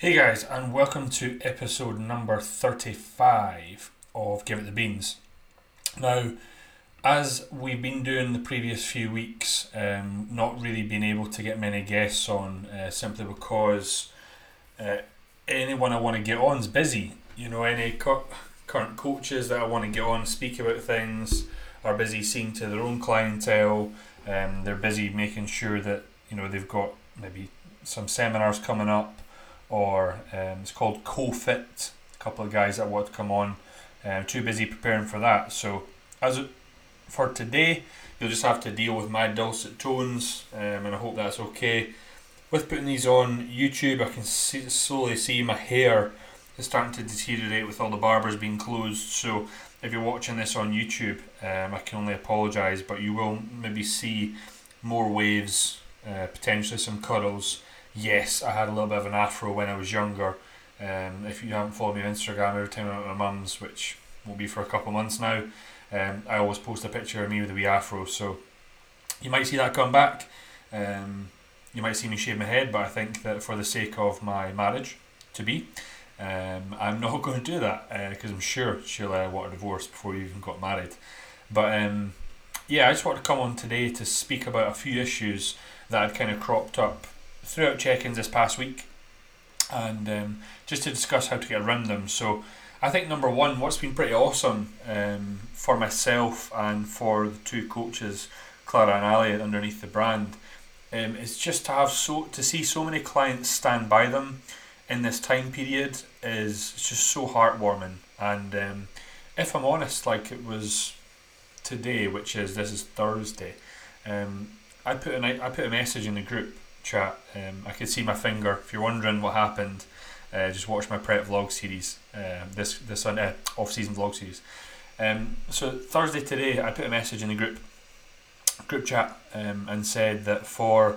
Hey guys, and welcome to episode number 35 of Give It the Beans. Now, as we've been doing the previous few weeks, um, not really been able to get many guests on uh, simply because uh, anyone I want to get on is busy. You know, any cu- current coaches that I want to get on speak about things are busy seeing to their own clientele. Um, they're busy making sure that you know they've got maybe some seminars coming up or um, it's called CoFit. A couple of guys that want to come on. Um, too busy preparing for that. So as for today, you'll just have to deal with my dulcet tones, um, and I hope that's okay. With putting these on YouTube, I can see, slowly see my hair is starting to deteriorate with all the barbers being closed. So if you're watching this on YouTube, um, I can only apologise, but you will maybe see more waves, uh, potentially some cuddles yes, I had a little bit of an afro when I was younger. Um, if you haven't followed me on Instagram, every time I'm at my mum's, which will be for a couple of months now, um, I always post a picture of me with a wee afro. So you might see that come back. Um, you might see me shave my head, but I think that for the sake of my marriage to be, um, I'm not going to do that because uh, I'm sure she'll uh, want a divorce before we even got married. But um, yeah, I just want to come on today to speak about a few issues that had kind of cropped up throughout check-ins this past week, and um, just to discuss how to get around them. So, I think number one, what's been pretty awesome um, for myself and for the two coaches, Clara and Ali, underneath the brand, um, is just to have so to see so many clients stand by them in this time period is just so heartwarming. And um, if I'm honest, like it was today, which is this is Thursday, um, I put an I put a message in the group chat. Um, I could see my finger. If you're wondering what happened, uh, just watch my prep vlog series. Uh, this this uh, off season vlog series. Um, so Thursday today, I put a message in the group group chat um, and said that for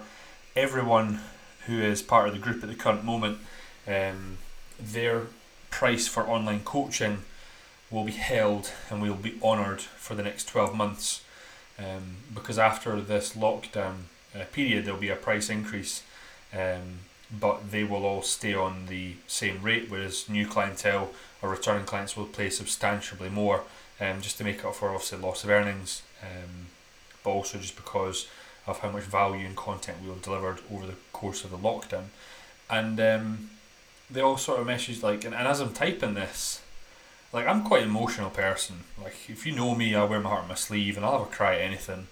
everyone who is part of the group at the current moment, um, their price for online coaching will be held and will be honoured for the next 12 months. Um, because after this lockdown, uh, period, there'll be a price increase, um, but they will all stay on the same rate, whereas new clientele or returning clients will pay substantially more, um, just to make up for obviously loss of earnings, um, but also just because of how much value and content we have delivered over the course of the lockdown. And um, they all sort of message like, and, and as I'm typing this, like I'm quite an emotional person. Like if you know me, I wear my heart on my sleeve and I'll have a cry at anything.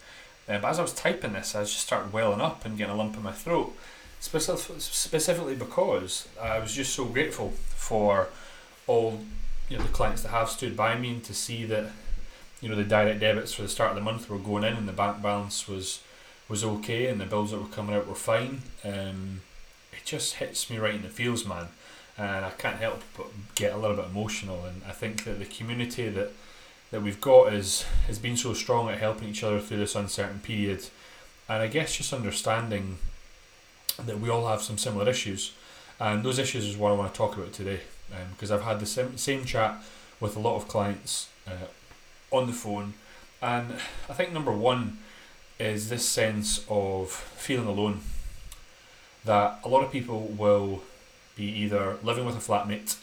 Uh, but as I was typing this, I just started welling up and getting a lump in my throat, specific, specifically because I was just so grateful for all you know the clients that have stood by me and to see that you know the direct debits for the start of the month were going in and the bank balance was was okay and the bills that were coming out were fine. Um, it just hits me right in the feels, man, and I can't help but get a little bit emotional. And I think that the community that that we've got is has been so strong at helping each other through this uncertain period, and I guess just understanding that we all have some similar issues, and those issues is what I want to talk about today, because um, I've had the same same chat with a lot of clients uh, on the phone, and I think number one is this sense of feeling alone. That a lot of people will be either living with a flatmate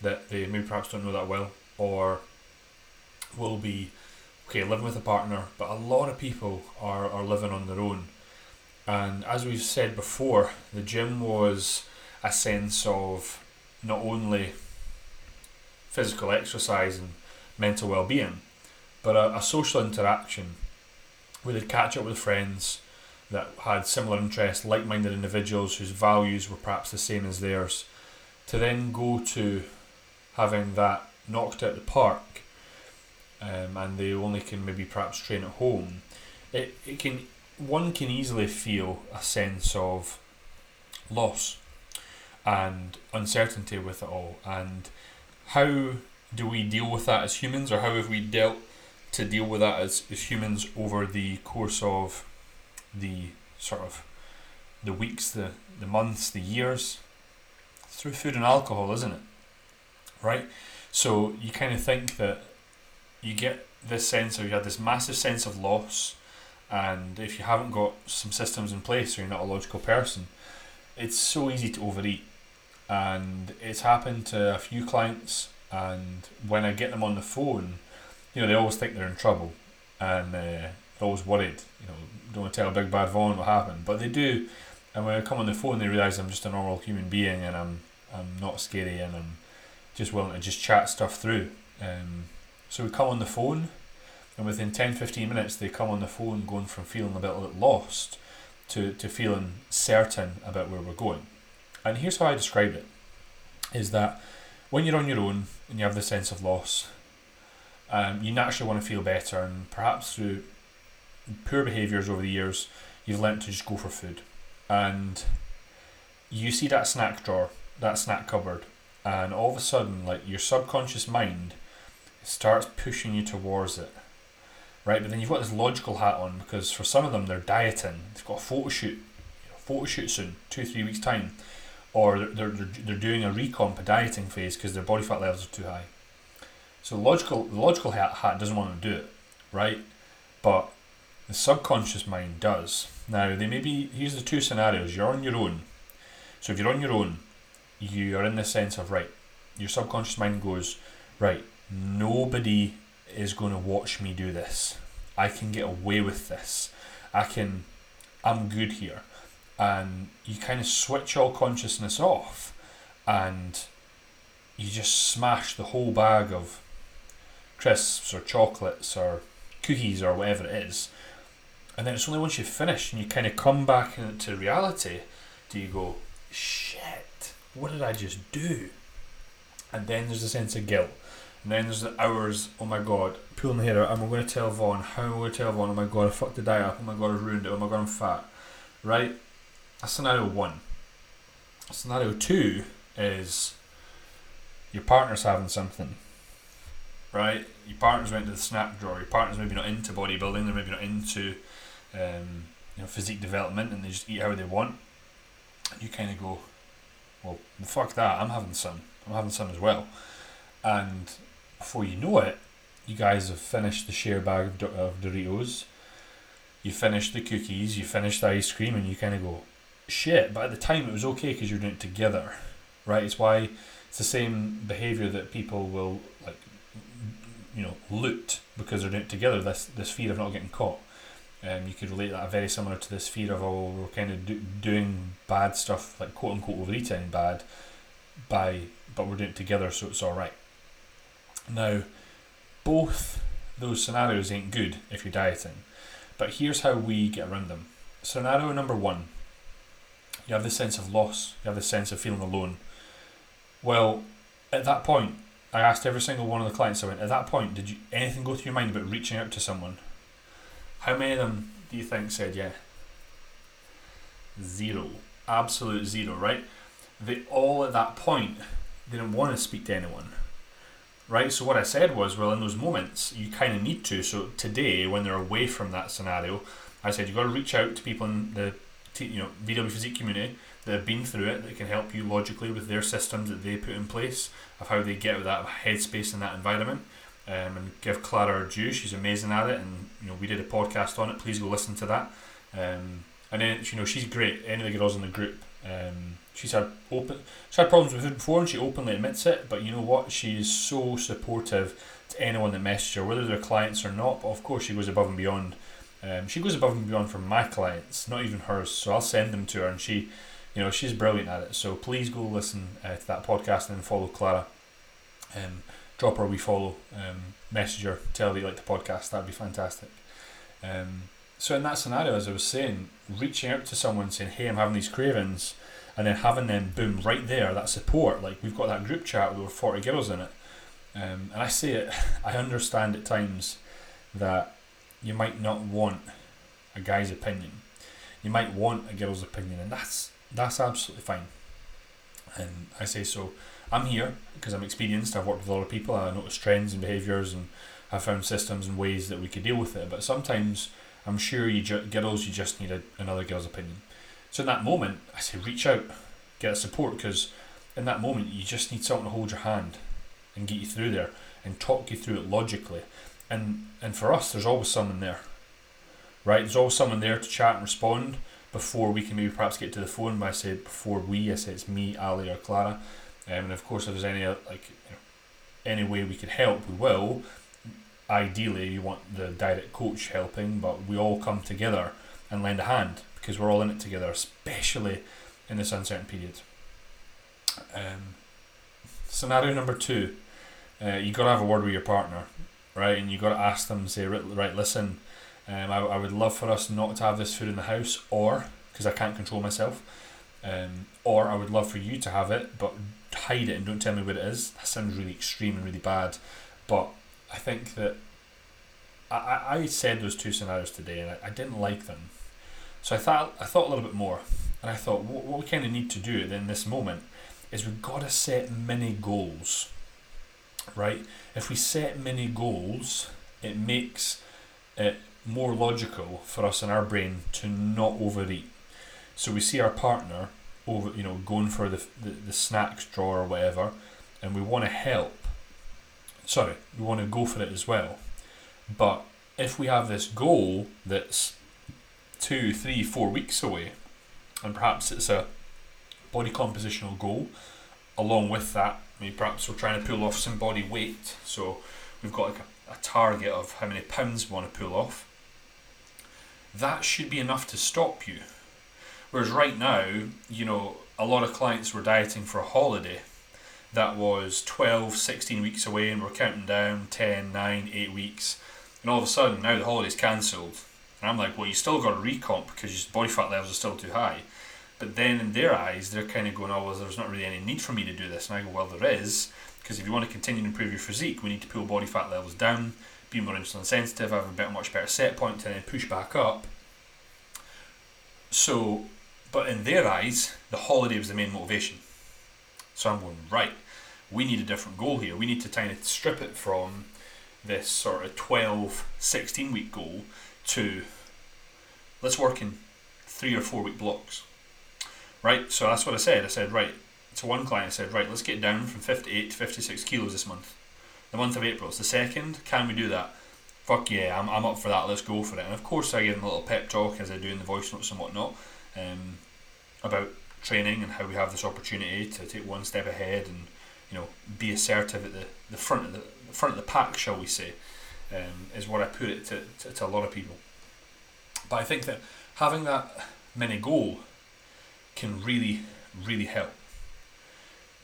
that they maybe perhaps don't know that well, or will be okay living with a partner, but a lot of people are, are living on their own. And as we've said before, the gym was a sense of not only physical exercise and mental well being, but a, a social interaction where they'd catch up with friends that had similar interests, like minded individuals whose values were perhaps the same as theirs, to then go to having that knocked out the park um, and they only can maybe perhaps train at home, it, it can one can easily feel a sense of loss and uncertainty with it all. And how do we deal with that as humans, or how have we dealt to deal with that as, as humans over the course of the sort of the weeks, the, the months, the years? through food and alcohol, isn't it? Right? So you kind of think that you get this sense of you had this massive sense of loss, and if you haven't got some systems in place or you're not a logical person, it's so easy to overeat. and it's happened to a few clients. And when I get them on the phone, you know, they always think they're in trouble, and uh, they're always worried. You know, don't tell a Big Bad Vaughn what happened, but they do. And when I come on the phone, they realise I'm just a normal human being, and I'm I'm not scary, and I'm just willing to just chat stuff through. Um, so we come on the phone, and within 10 15 minutes, they come on the phone going from feeling a bit lost to, to feeling certain about where we're going. And here's how I describe it is that when you're on your own and you have the sense of loss, um, you naturally want to feel better, and perhaps through poor behaviours over the years, you've learnt to just go for food. And you see that snack drawer, that snack cupboard, and all of a sudden, like your subconscious mind starts pushing you towards it. Right, but then you've got this logical hat on because for some of them they're dieting. They've got a photo shoot, you know, photo shoot soon, two three weeks time, or they're they're, they're doing a recomp, a dieting phase because their body fat levels are too high. So logical the logical hat, hat doesn't want to do it, right? But the subconscious mind does. Now they may be here's the two scenarios. You're on your own. So if you're on your own, you are in the sense of right, your subconscious mind goes, right, nobody is going to watch me do this. I can get away with this. I can, I'm good here. And you kind of switch all consciousness off and you just smash the whole bag of crisps or chocolates or cookies or whatever it is. And then it's only once you've finished and you kind of come back into reality do you go, shit what did I just do? And then there's a sense of guilt. And then there's the hours, oh my god, pulling the hair out. Am I going to tell Vaughn? How am I going to tell Vaughn? Oh my god, I fucked the diet up. Oh my god, I ruined it. Oh my god, I'm fat. Right? That's scenario one. Scenario two is your partner's having something. Right? Your partner's went to the snap drawer. Your partner's maybe not into bodybuilding. They're maybe not into um, you know physique development, and they just eat how they want. And You kind of go, well, fuck that, I'm having some. I'm having some as well. And before you know it, you guys have finished the share bag of, of Doritos, you finished the cookies, you finished the ice cream, and you kind of go, shit. But at the time, it was okay because you're doing it together, right? It's why it's the same behavior that people will like, you know, loot because they're doing it together. This this fear of not getting caught. Um, you could relate that very similar to this fear of oh we're kind of do, doing bad stuff like quote unquote overeating bad by but we're doing it together so it's all right. Now, both those scenarios ain't good if you're dieting, but here's how we get around them. Scenario number one: you have the sense of loss, you have the sense of feeling alone. Well, at that point, I asked every single one of the clients I went. At that point, did you anything go through your mind about reaching out to someone? How many of them do you think said yeah? Zero. Absolute zero, right? They all at that point didn't want to speak to anyone. Right? So what I said was, well, in those moments, you kind of need to. So today, when they're away from that scenario, I said you've got to reach out to people in the you know VW physique community that have been through it that can help you logically with their systems that they put in place of how they get with that headspace in that environment um, and give Clara her due. She's amazing at it, and you know we did a podcast on it. Please go listen to that. Um, and then you know she's great. Any of the girls in the group, um, she's had open, she's had problems with food before, and she openly admits it. But you know what? She is so supportive to anyone that messages her, whether they're clients or not. But of course, she goes above and beyond. Um, she goes above and beyond for my clients, not even hers. So I'll send them to her, and she, you know, she's brilliant at it. So please go listen uh, to that podcast and follow Clara. Um, drop her a wee follow, um, message her, tell her you like the podcast. That'd be fantastic. Um, so in that scenario, as I was saying, reaching out to someone saying, "Hey, I'm having these cravings," and then having them boom right there, that support. Like we've got that group chat with over forty girls in it, um, and I say it. I understand at times that you might not want a guy's opinion. You might want a girl's opinion, and that's that's absolutely fine. And I say so I'm here because I'm experienced. I've worked with a lot of people. I notice trends and behaviours, and have found systems and ways that we could deal with it. But sometimes I'm sure you ju- girls, you just need a, another girl's opinion. So in that moment, I say reach out, get support because in that moment you just need someone to hold your hand and get you through there and talk you through it logically. And and for us, there's always someone there, right? There's always someone there to chat and respond. before we can maybe perhaps get to the phone. When I say before we, I say it's me, Ali, or Clara. Um, and of course, if there's any uh, like you know, any way we can help, we will. Ideally, you want the direct coach helping, but we all come together and lend a hand because we're all in it together, especially in this uncertain period. Um, scenario number two, uh, you got to have a word with your partner, right? And you've got to ask them, say, right, listen, um, I, I would love for us not to have this food in the house, or because I can't control myself, um, or I would love for you to have it, but hide it and don't tell me what it is. That sounds really extreme and really bad, but I think that I, I said those two scenarios today and I, I didn't like them. So I thought I thought a little bit more, and I thought what, what we kind of need to do in this moment is we've got to set mini goals, right? If we set mini goals, it makes it more logical for us in our brain to not overeat. So we see our partner over, you know, going for the, the, the snacks drawer or whatever, and we want to help. Sorry, we want to go for it as well. But if we have this goal that's two, three, four weeks away, and perhaps it's a body compositional goal, along with that, maybe perhaps we're trying to pull off some body weight, so we've got like a, a target of how many pounds we want to pull off. That should be enough to stop you. Whereas right now, you know, a lot of clients were dieting for a holiday that was 12, 16 weeks away, and we're counting down 10, 9, 8 weeks. And all of a sudden, now the holiday's cancelled. And I'm like, well, you still got a recomp because your body fat levels are still too high. But then in their eyes, they're kind of going, oh, well, there's not really any need for me to do this. And I go, well, there is, because if you want to continue to improve your physique, we need to pull body fat levels down, be more insulin sensitive, have a bit much better set point, and then push back up. So, but in their eyes, the holiday was the main motivation. So I'm going, right, we need a different goal here. We need to kind of strip it from this sort of 12, 16 week goal to let's work in three or four week blocks. Right, so that's what I said. I said, right, to one client, I said, right, let's get down from 58 to 56 kilos this month. The month of April, it's the second. Can we do that? Fuck yeah, I'm, I'm up for that. Let's go for it. And of course, I give them a little pep talk as I do in the voice notes and whatnot um, about training and how we have this opportunity to take one step ahead and you know be assertive at the, the front of the, the front of the pack, shall we say, um, is what I put it to, to, to a lot of people. But I think that having that mini goal can really, really help.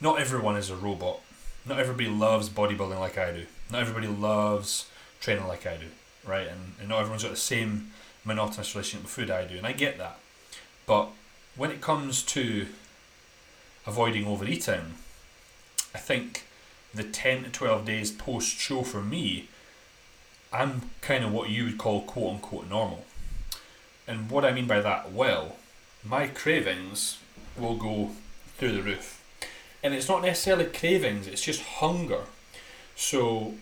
Not everyone is a robot. Not everybody loves bodybuilding like I do. Not everybody loves training like I do, right? And, and not everyone's got the same monotonous relationship with food I do, and I get that. But when it comes to avoiding overeating, I think the 10 to 12 days post show for me, I'm kind of what you would call quote unquote normal. And what I mean by that, well, my cravings will go through the roof. And it's not necessarily cravings, it's just hunger. So,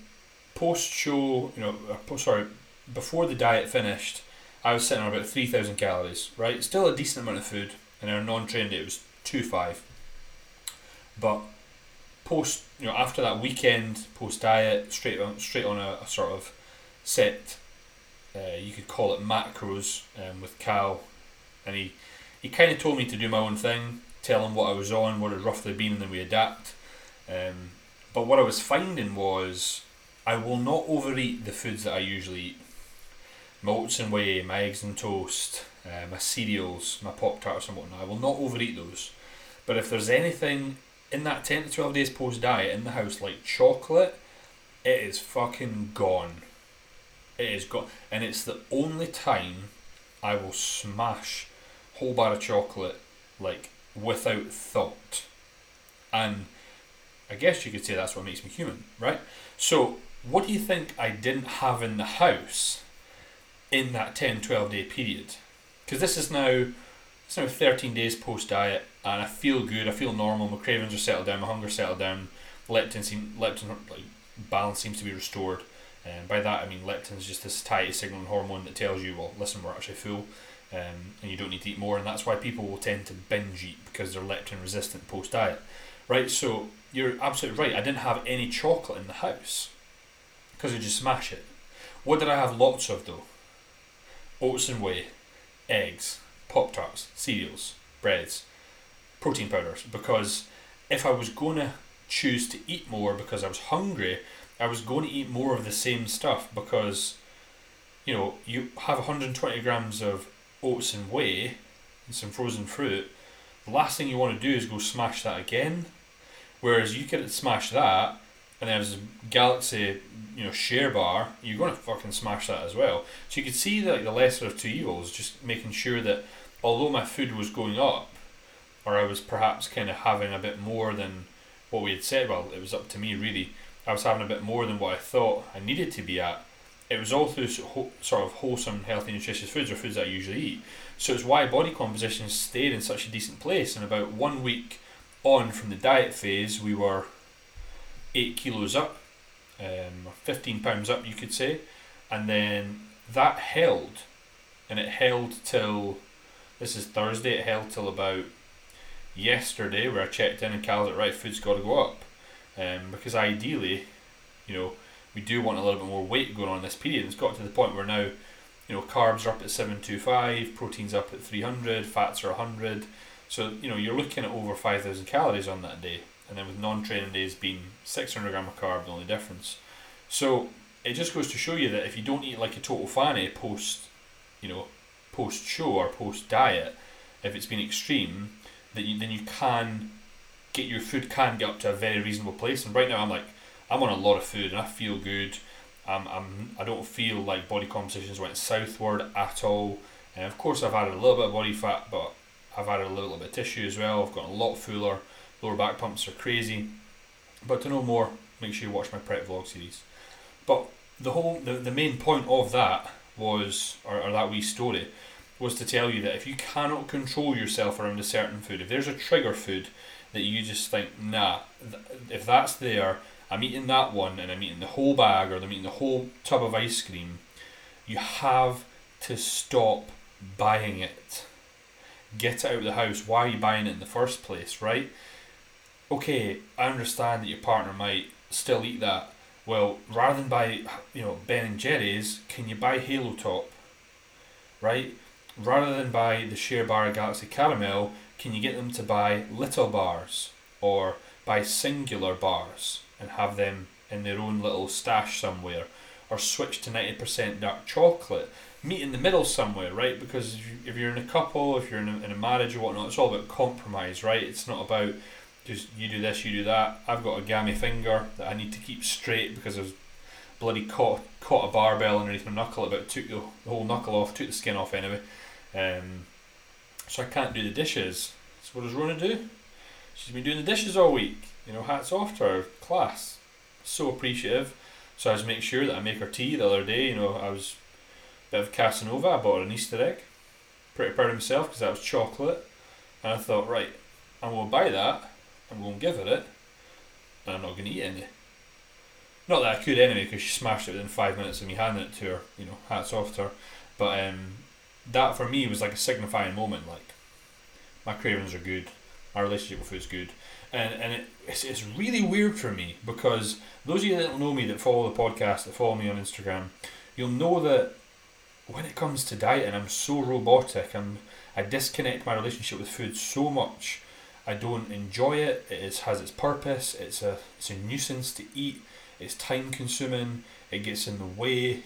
post show, you know, uh, sorry, before the diet finished, I was sitting on about 3,000 calories, right? Still a decent amount of food, and our non trained it was 2.5. But post, you know, after that weekend, post diet, straight on, straight on a, a sort of set, uh, you could call it macros um, with Cal, and he he kind of told me to do my own thing, tell him what I was on, what it roughly been, and then we adapt. Um, but what I was finding was I will not overeat the foods that I usually eat. My oats and whey, my eggs and toast, uh, my cereals, my Pop Tarts and whatnot. I will not overeat those. But if there's anything in that 10 to 12 days post diet in the house like chocolate, it is fucking gone. It is gone. And it's the only time I will smash whole bar of chocolate like without thought. And I guess you could say that's what makes me human, right? So, what do you think I didn't have in the house in that 10 12 day period? Because this is now it's now 13 days post diet and I feel good, I feel normal, my cravings are settled down, my hunger settled down, leptin seem leptin like balance seems to be restored. And by that I mean leptin is just this satiety signaling hormone that tells you, well, listen, we're actually full um, and you don't need to eat more, and that's why people will tend to binge eat because they're leptin resistant post diet, right? So you're absolutely right. I didn't have any chocolate in the house because I just smash it. What did I have lots of though? Oats and whey, eggs, Pop Tarts, cereals, breads, protein powders. Because if I was going to choose to eat more because I was hungry, I was going to eat more of the same stuff because, you know, you have 120 grams of oats and whey and some frozen fruit. The last thing you want to do is go smash that again. Whereas you can smash that, and there's a Galaxy, you know, share bar. You're to fucking smash that as well. So you could see that like, the lesser of two evils, just making sure that although my food was going up, or I was perhaps kind of having a bit more than what we had said. Well, it was up to me really. I was having a bit more than what I thought I needed to be at. It was all through sort of wholesome, healthy, nutritious foods or foods that I usually eat. So it's why body composition stayed in such a decent place. And about one week on from the diet phase, we were eight kilos up, um, 15 pounds up, you could say. And then that held, and it held till this is Thursday, it held till about yesterday where I checked in and Cal's like, right, food's got to go up. Um, because ideally, you know, we do want a little bit more weight going on this period. It's got to the point where now, you know, carbs are up at 725, proteins up at 300, fats are 100. So, you know, you're looking at over 5,000 calories on that day. And then with non training days being 600 gram of carb, the only difference. So, it just goes to show you that if you don't eat like a total fanny post, you know, post show or post diet, if it's been extreme, that you, then you can get your food can get up to a very reasonable place. And right now, I'm like, I'm on a lot of food and I feel good. Um, I'm, I don't feel like body compositions went southward at all. And of course, I've added a little bit of body fat, but I've added a little bit of tissue as well. I've got a lot fuller. Lower back pumps are crazy. But to know more, make sure you watch my prep vlog series. But the whole, the, the main point of that was, or, or that wee story, was to tell you that if you cannot control yourself around a certain food, if there's a trigger food that you just think, nah, th- if that's there, I'm eating that one and I'm eating the whole bag or I'm eating the whole tub of ice cream, you have to stop buying it. Get it out of the house. Why are you buying it in the first place, right? Okay, I understand that your partner might still eat that. Well, rather than buy, you know, Ben and Jerry's, can you buy Halo Top? Right? Rather than buy the Share Bar Galaxy Caramel, can you get them to buy little bars or buy singular bars and have them in their own little stash somewhere or switch to 90% dark chocolate? Meet in the middle somewhere, right? Because if you're in a couple, if you're in a, in a marriage or whatnot, it's all about compromise, right? It's not about just you do this, you do that. I've got a gammy finger that I need to keep straight because I've bloody caught caught a barbell underneath my knuckle. About took the whole knuckle off, took the skin off anyway. Um, so I can't do the dishes. So what does Rona do? She's been doing the dishes all week. You know, hats off to her class. So appreciative. So I just make sure that I make her tea the other day. You know, I was a bit of Casanova. I bought an Easter egg. Pretty proud of myself because that was chocolate. And I thought, right, I'm going to buy that. I'm going to give her it. And I'm not going to eat any. Not that I could anyway, because she smashed it within five minutes of me handing it to her. You know, hats off to her. But um, that for me was like a signifying moment. Like my cravings are good, my relationship with food is good, and and it, it's it's really weird for me because those of you that don't know me that follow the podcast that follow me on Instagram, you'll know that when it comes to dieting, I'm so robotic. I'm I disconnect my relationship with food so much. I don't enjoy it. It is, has its purpose. It's a it's a nuisance to eat. It's time consuming. It gets in the way.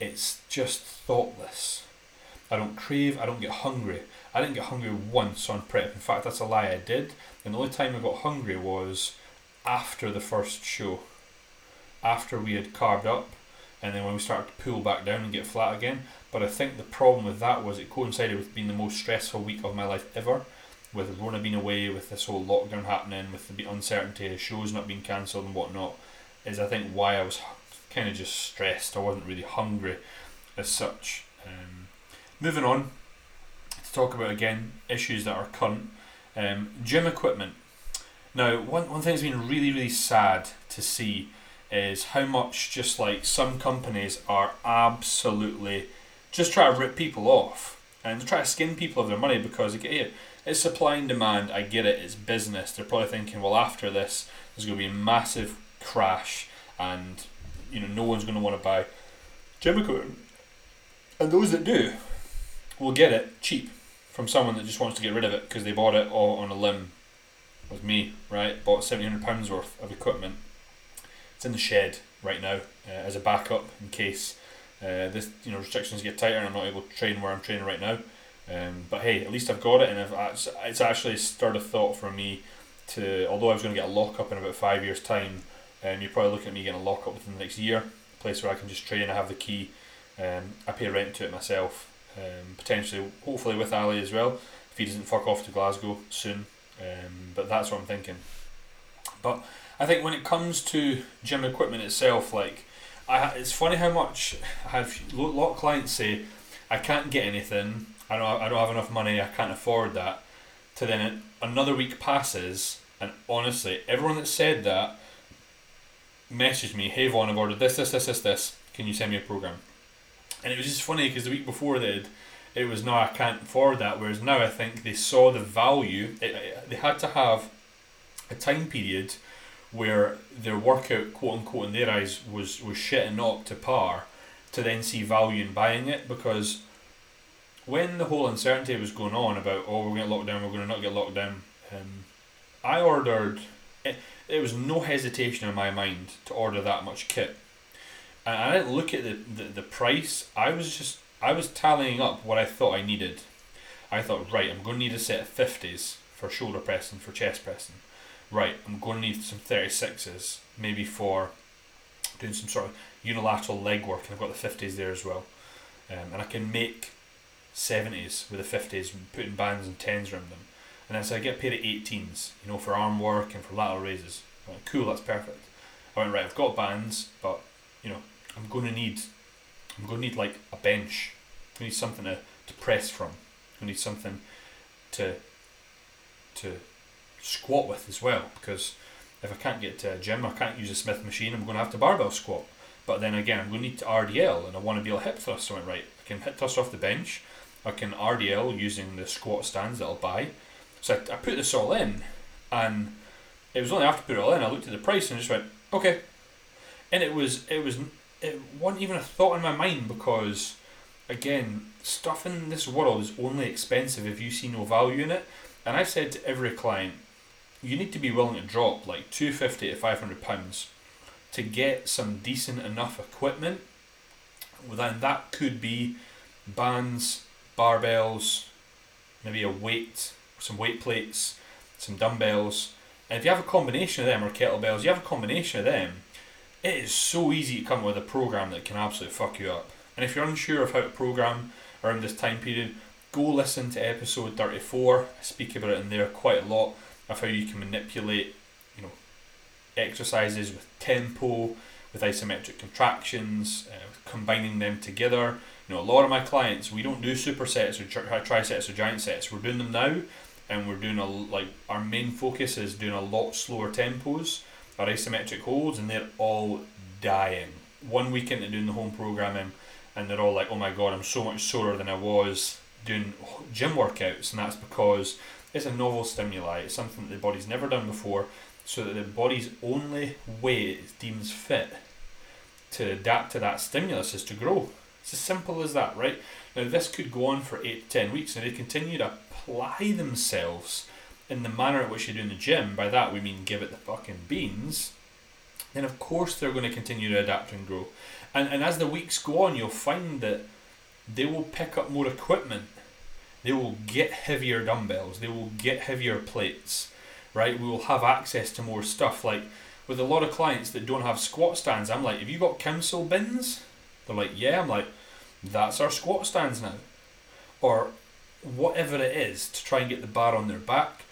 It's just thoughtless. I don't crave, I don't get hungry. I didn't get hungry once on prep. In fact, that's a lie I did. And the only time I got hungry was after the first show. After we had carved up, and then when we started to pull back down and get flat again. But I think the problem with that was it coincided with being the most stressful week of my life ever. With Rona being away, with this whole lockdown happening, with the uncertainty of shows not being cancelled and whatnot, is I think why I was kind of just stressed. I wasn't really hungry as such. Um, Moving on to talk about again issues that are current. Um, gym equipment. Now, one, one thing that's been really, really sad to see is how much just like some companies are absolutely just try to rip people off and try to skin people of their money because it's supply and demand. I get it, it's business. They're probably thinking, well, after this, there's going to be a massive crash and you know no one's going to want to buy gym equipment. And those that do, will get it cheap from someone that just wants to get rid of it because they bought it all on a limb with me, right? Bought £700 worth of equipment. It's in the shed right now uh, as a backup in case uh, this you know restrictions get tighter and I'm not able to train where I'm training right now. Um, but hey, at least I've got it, and I've, it's actually stirred a thought for me to. Although I was going to get a lockup in about five years' time, and um, you're probably looking at me getting a lockup within the next year, a place where I can just train. I have the key. Um, I pay rent to it myself. Um, potentially, hopefully with Ali as well, if he doesn't fuck off to Glasgow soon. Um, but that's what I'm thinking. But I think when it comes to gym equipment itself, like I, it's funny how much I have a lot of clients say, I can't get anything. I don't. I don't have enough money. I can't afford that. To then another week passes, and honestly, everyone that said that messaged me, "Hey Vaughn, I've ordered this, this, this, this, this. Can you send me a program?" And it was just funny because the week before they it was no, I can't afford that. Whereas now I think they saw the value. It, it, they had to have a time period where their workout, quote unquote, in their eyes was was shit and not up to par, to then see value in buying it because when the whole uncertainty was going on about oh we're going to lock down, we're going to not get locked down, um, I ordered. It, there was no hesitation in my mind to order that much kit, and I didn't look at the, the, the price. I was just I was tallying up what I thought I needed. I thought right, I'm going to need a set of fifties for shoulder pressing, for chest pressing right, I'm going to need some 36s, maybe for doing some sort of unilateral leg work, and I've got the 50s there as well. Um, and I can make 70s with the 50s, putting bands and 10s around them. And then so I get paid at 18s, you know, for arm work and for lateral raises. Went, cool, that's perfect. I went, right, I've got bands, but, you know, I'm going to need, I'm going to need like a bench. I need something to, to press from. I need something to, to squat with as well because if I can't get to a gym, I can't use a Smith machine, I'm going to have to barbell squat. But then again, I'm going to need to RDL and I want to be able to hip thrust. So I went, right, I can hip thrust off the bench, I can RDL using the squat stands that I'll buy. So I, I put this all in and it was only after I put it all in, I looked at the price and just went, okay. And it was, it was, it wasn't even a thought in my mind because, again, stuff in this world is only expensive if you see no value in it. And I've said to every client, you need to be willing to drop like 250 to 500 pounds to get some decent enough equipment then that could be bands barbells maybe a weight some weight plates some dumbbells and if you have a combination of them or kettlebells you have a combination of them it is so easy to come up with a program that can absolutely fuck you up and if you're unsure of how to program around this time period go listen to episode 34 I speak about it in there quite a lot of how you can manipulate, you know, exercises with tempo, with isometric contractions, uh, combining them together. You know, a lot of my clients, we don't do supersets or tri- trisets or giant sets. We're doing them now, and we're doing a like our main focus is doing a lot slower tempos, our isometric holds, and they're all dying. One week into doing the home programming, and they're all like, "Oh my god, I'm so much sorer than I was doing gym workouts," and that's because it's a novel stimuli. It's something that the body's never done before, so that the body's only way it deems fit to adapt to that stimulus is to grow. It's as simple as that, right? Now, this could go on for 8 to 10 weeks, and they continue to apply themselves in the manner in which they do in the gym. By that, we mean give it the fucking beans. Then, of course, they're going to continue to adapt and grow. And, and as the weeks go on, you'll find that they will pick up more equipment they will get heavier dumbbells, they will get heavier plates, right? We will have access to more stuff. Like with a lot of clients that don't have squat stands, I'm like, have you got council bins? They're like, yeah. I'm like, that's our squat stands now. Or whatever it is to try and get the bar on their back.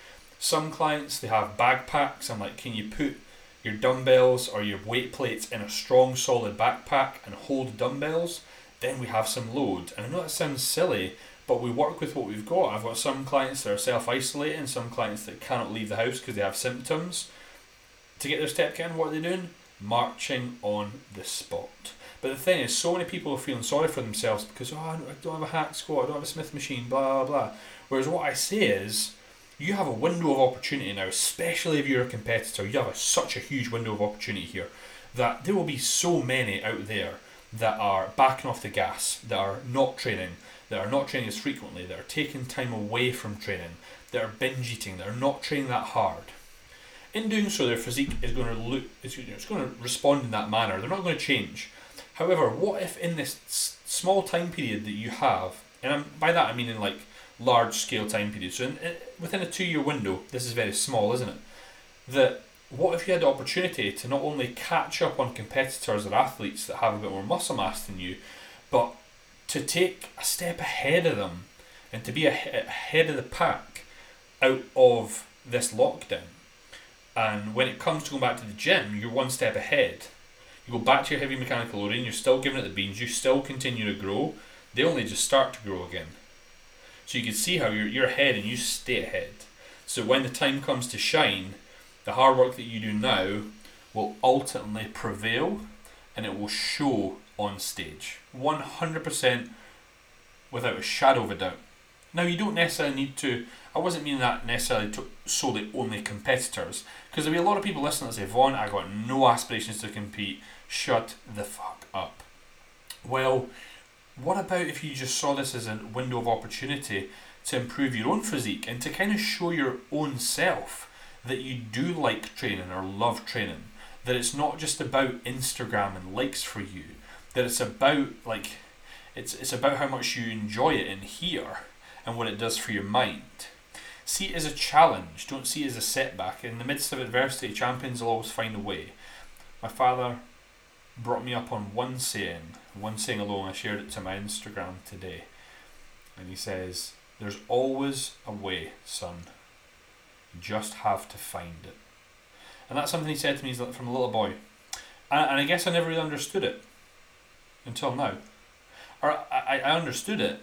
Some clients, they have backpacks. I'm like, can you put your dumbbells or your weight plates in a strong, solid backpack and hold dumbbells? Then we have some load. And I know that sounds silly, but we work with what we've got. I've got some clients that are self isolating, some clients that cannot leave the house because they have symptoms. To get their step in, what are they doing? Marching on the spot. But the thing is, so many people are feeling sorry for themselves because, oh, I don't have a hack squat, I don't have a Smith machine, blah, blah, blah. Whereas what I say is, you have a window of opportunity now, especially if you're a competitor. You have a, such a huge window of opportunity here that there will be so many out there that are backing off the gas, that are not training, that are not training as frequently, that are taking time away from training, that are binge eating, that are not training that hard. In doing so, their physique is going to look, it's, going to respond in that manner. They're not going to change. However, what if in this small time period that you have, and by that I mean in like large scale time periods, so in, in, within a two year window, this is very small, isn't it? That what if you had the opportunity to not only catch up on competitors or athletes that have a bit more muscle mass than you, but to take a step ahead of them and to be ahead of the pack out of this lockdown? And when it comes to going back to the gym, you're one step ahead. You go back to your heavy mechanical loading, you're still giving it the beans, you still continue to grow. They only just start to grow again. So you can see how you're, you're ahead and you stay ahead. So when the time comes to shine, the hard work that you do now will ultimately prevail and it will show on stage. 100% without a shadow of a doubt. Now, you don't necessarily need to, I wasn't meaning that necessarily to solely only competitors, because there'll be a lot of people listening that say, Vaughn, I got no aspirations to compete, shut the fuck up. Well, what about if you just saw this as a window of opportunity to improve your own physique and to kind of show your own self that you do like training or love training? That it's not just about Instagram and likes for you, that it's about like it's it's about how much you enjoy it in here and what it does for your mind. See it as a challenge, don't see it as a setback. In the midst of adversity, champions will always find a way. My father brought me up on one saying, one saying alone. I shared it to my Instagram today. And he says, There's always a way, son. You just have to find it. And that's something he said to me from a little boy. And, and I guess I never really understood it until now. Or I, I understood it,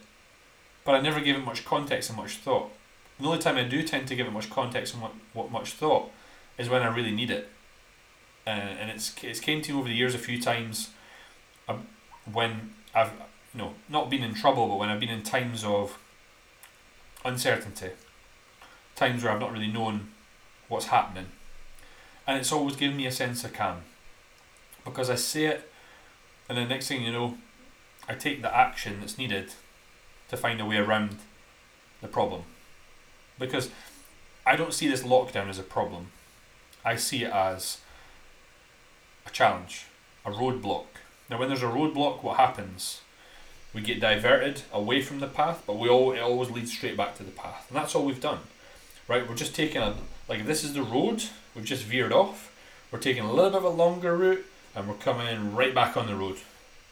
but I never gave it much context and much thought. The only time I do tend to give it much context and what, what much thought is when I really need it. Uh, and it's it's came to me over the years a few times um, when I've you know not been in trouble, but when I've been in times of uncertainty, times where I've not really known what's happening, and it's always given me a sense of calm because I say it, and the next thing you know, I take the action that's needed to find a way around the problem. Because I don't see this lockdown as a problem. I see it as a challenge, a roadblock. Now, when there's a roadblock, what happens? We get diverted away from the path, but we all it always leads straight back to the path, and that's all we've done. Right? We're just taking a like this is the road. We've just veered off. We're taking a little bit of a longer route, and we're coming right back on the road.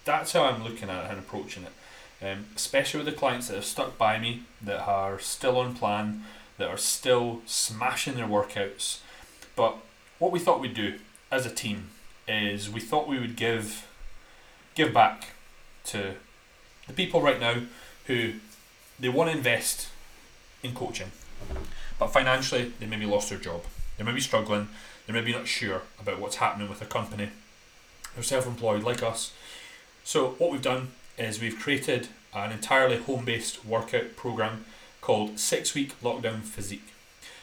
That's how I'm looking at it and approaching it um, especially with the clients that have stuck by me, that are still on plan, that are still smashing their workouts. But what we thought we'd do as a team is we thought we would give give back to the people right now who they want to invest in coaching, but financially they maybe lost their job. They may be struggling. They may be not sure about what's happening with their company. They're self-employed like us. So what we've done is we've created an entirely home based workout program called Six Week Lockdown Physique.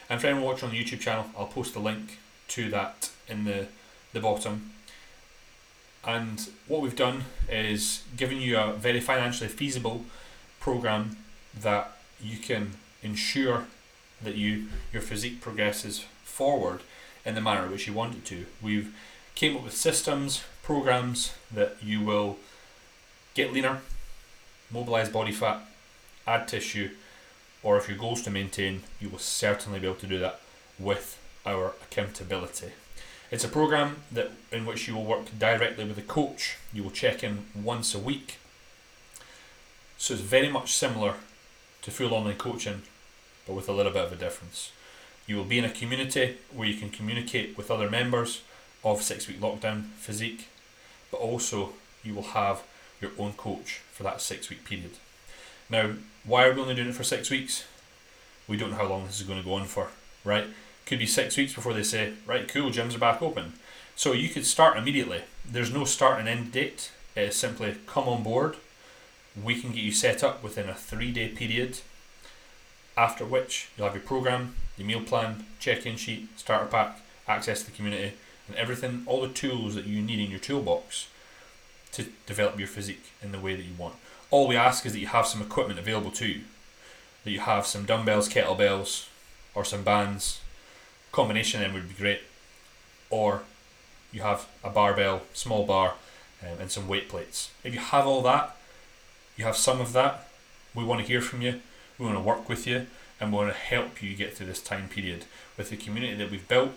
And for anyone watching on the YouTube channel, I'll post a link to that in the, the bottom. And what we've done is given you a very financially feasible program that you can ensure that you your physique progresses forward in the manner which you want it to. We've came up with systems, programs that you will get leaner, mobilize body fat, add tissue, or if your goal is to maintain, you will certainly be able to do that with our accountability. It's a program that in which you will work directly with a coach. You will check in once a week. So it's very much similar to full online coaching, but with a little bit of a difference. You will be in a community where you can communicate with other members of Six Week Lockdown Physique, but also you will have your own coach for that six week period. Now, why are we only doing it for six weeks? We don't know how long this is going to go on for, right? Could be six weeks before they say, right, cool, gyms are back open. So you could start immediately. There's no start and end date. It is simply come on board. We can get you set up within a three day period. After which you'll have your program, your meal plan, check-in sheet, starter pack, access to the community, and everything, all the tools that you need in your toolbox to develop your physique in the way that you want. All we ask is that you have some equipment available to you. That you have some dumbbells, kettlebells, or some bands. Combination of them would be great. Or you have a barbell, small bar, um, and some weight plates. If you have all that, you have some of that, we want to hear from you, we want to work with you, and we want to help you get through this time period. With the community that we've built,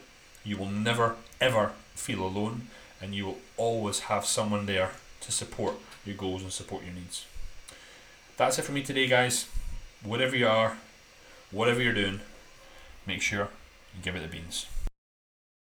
you will never ever feel alone, and you will always have someone there to support your goals and support your needs. That's it for me today, guys. Whatever you are, whatever you're doing, make sure give it the beans.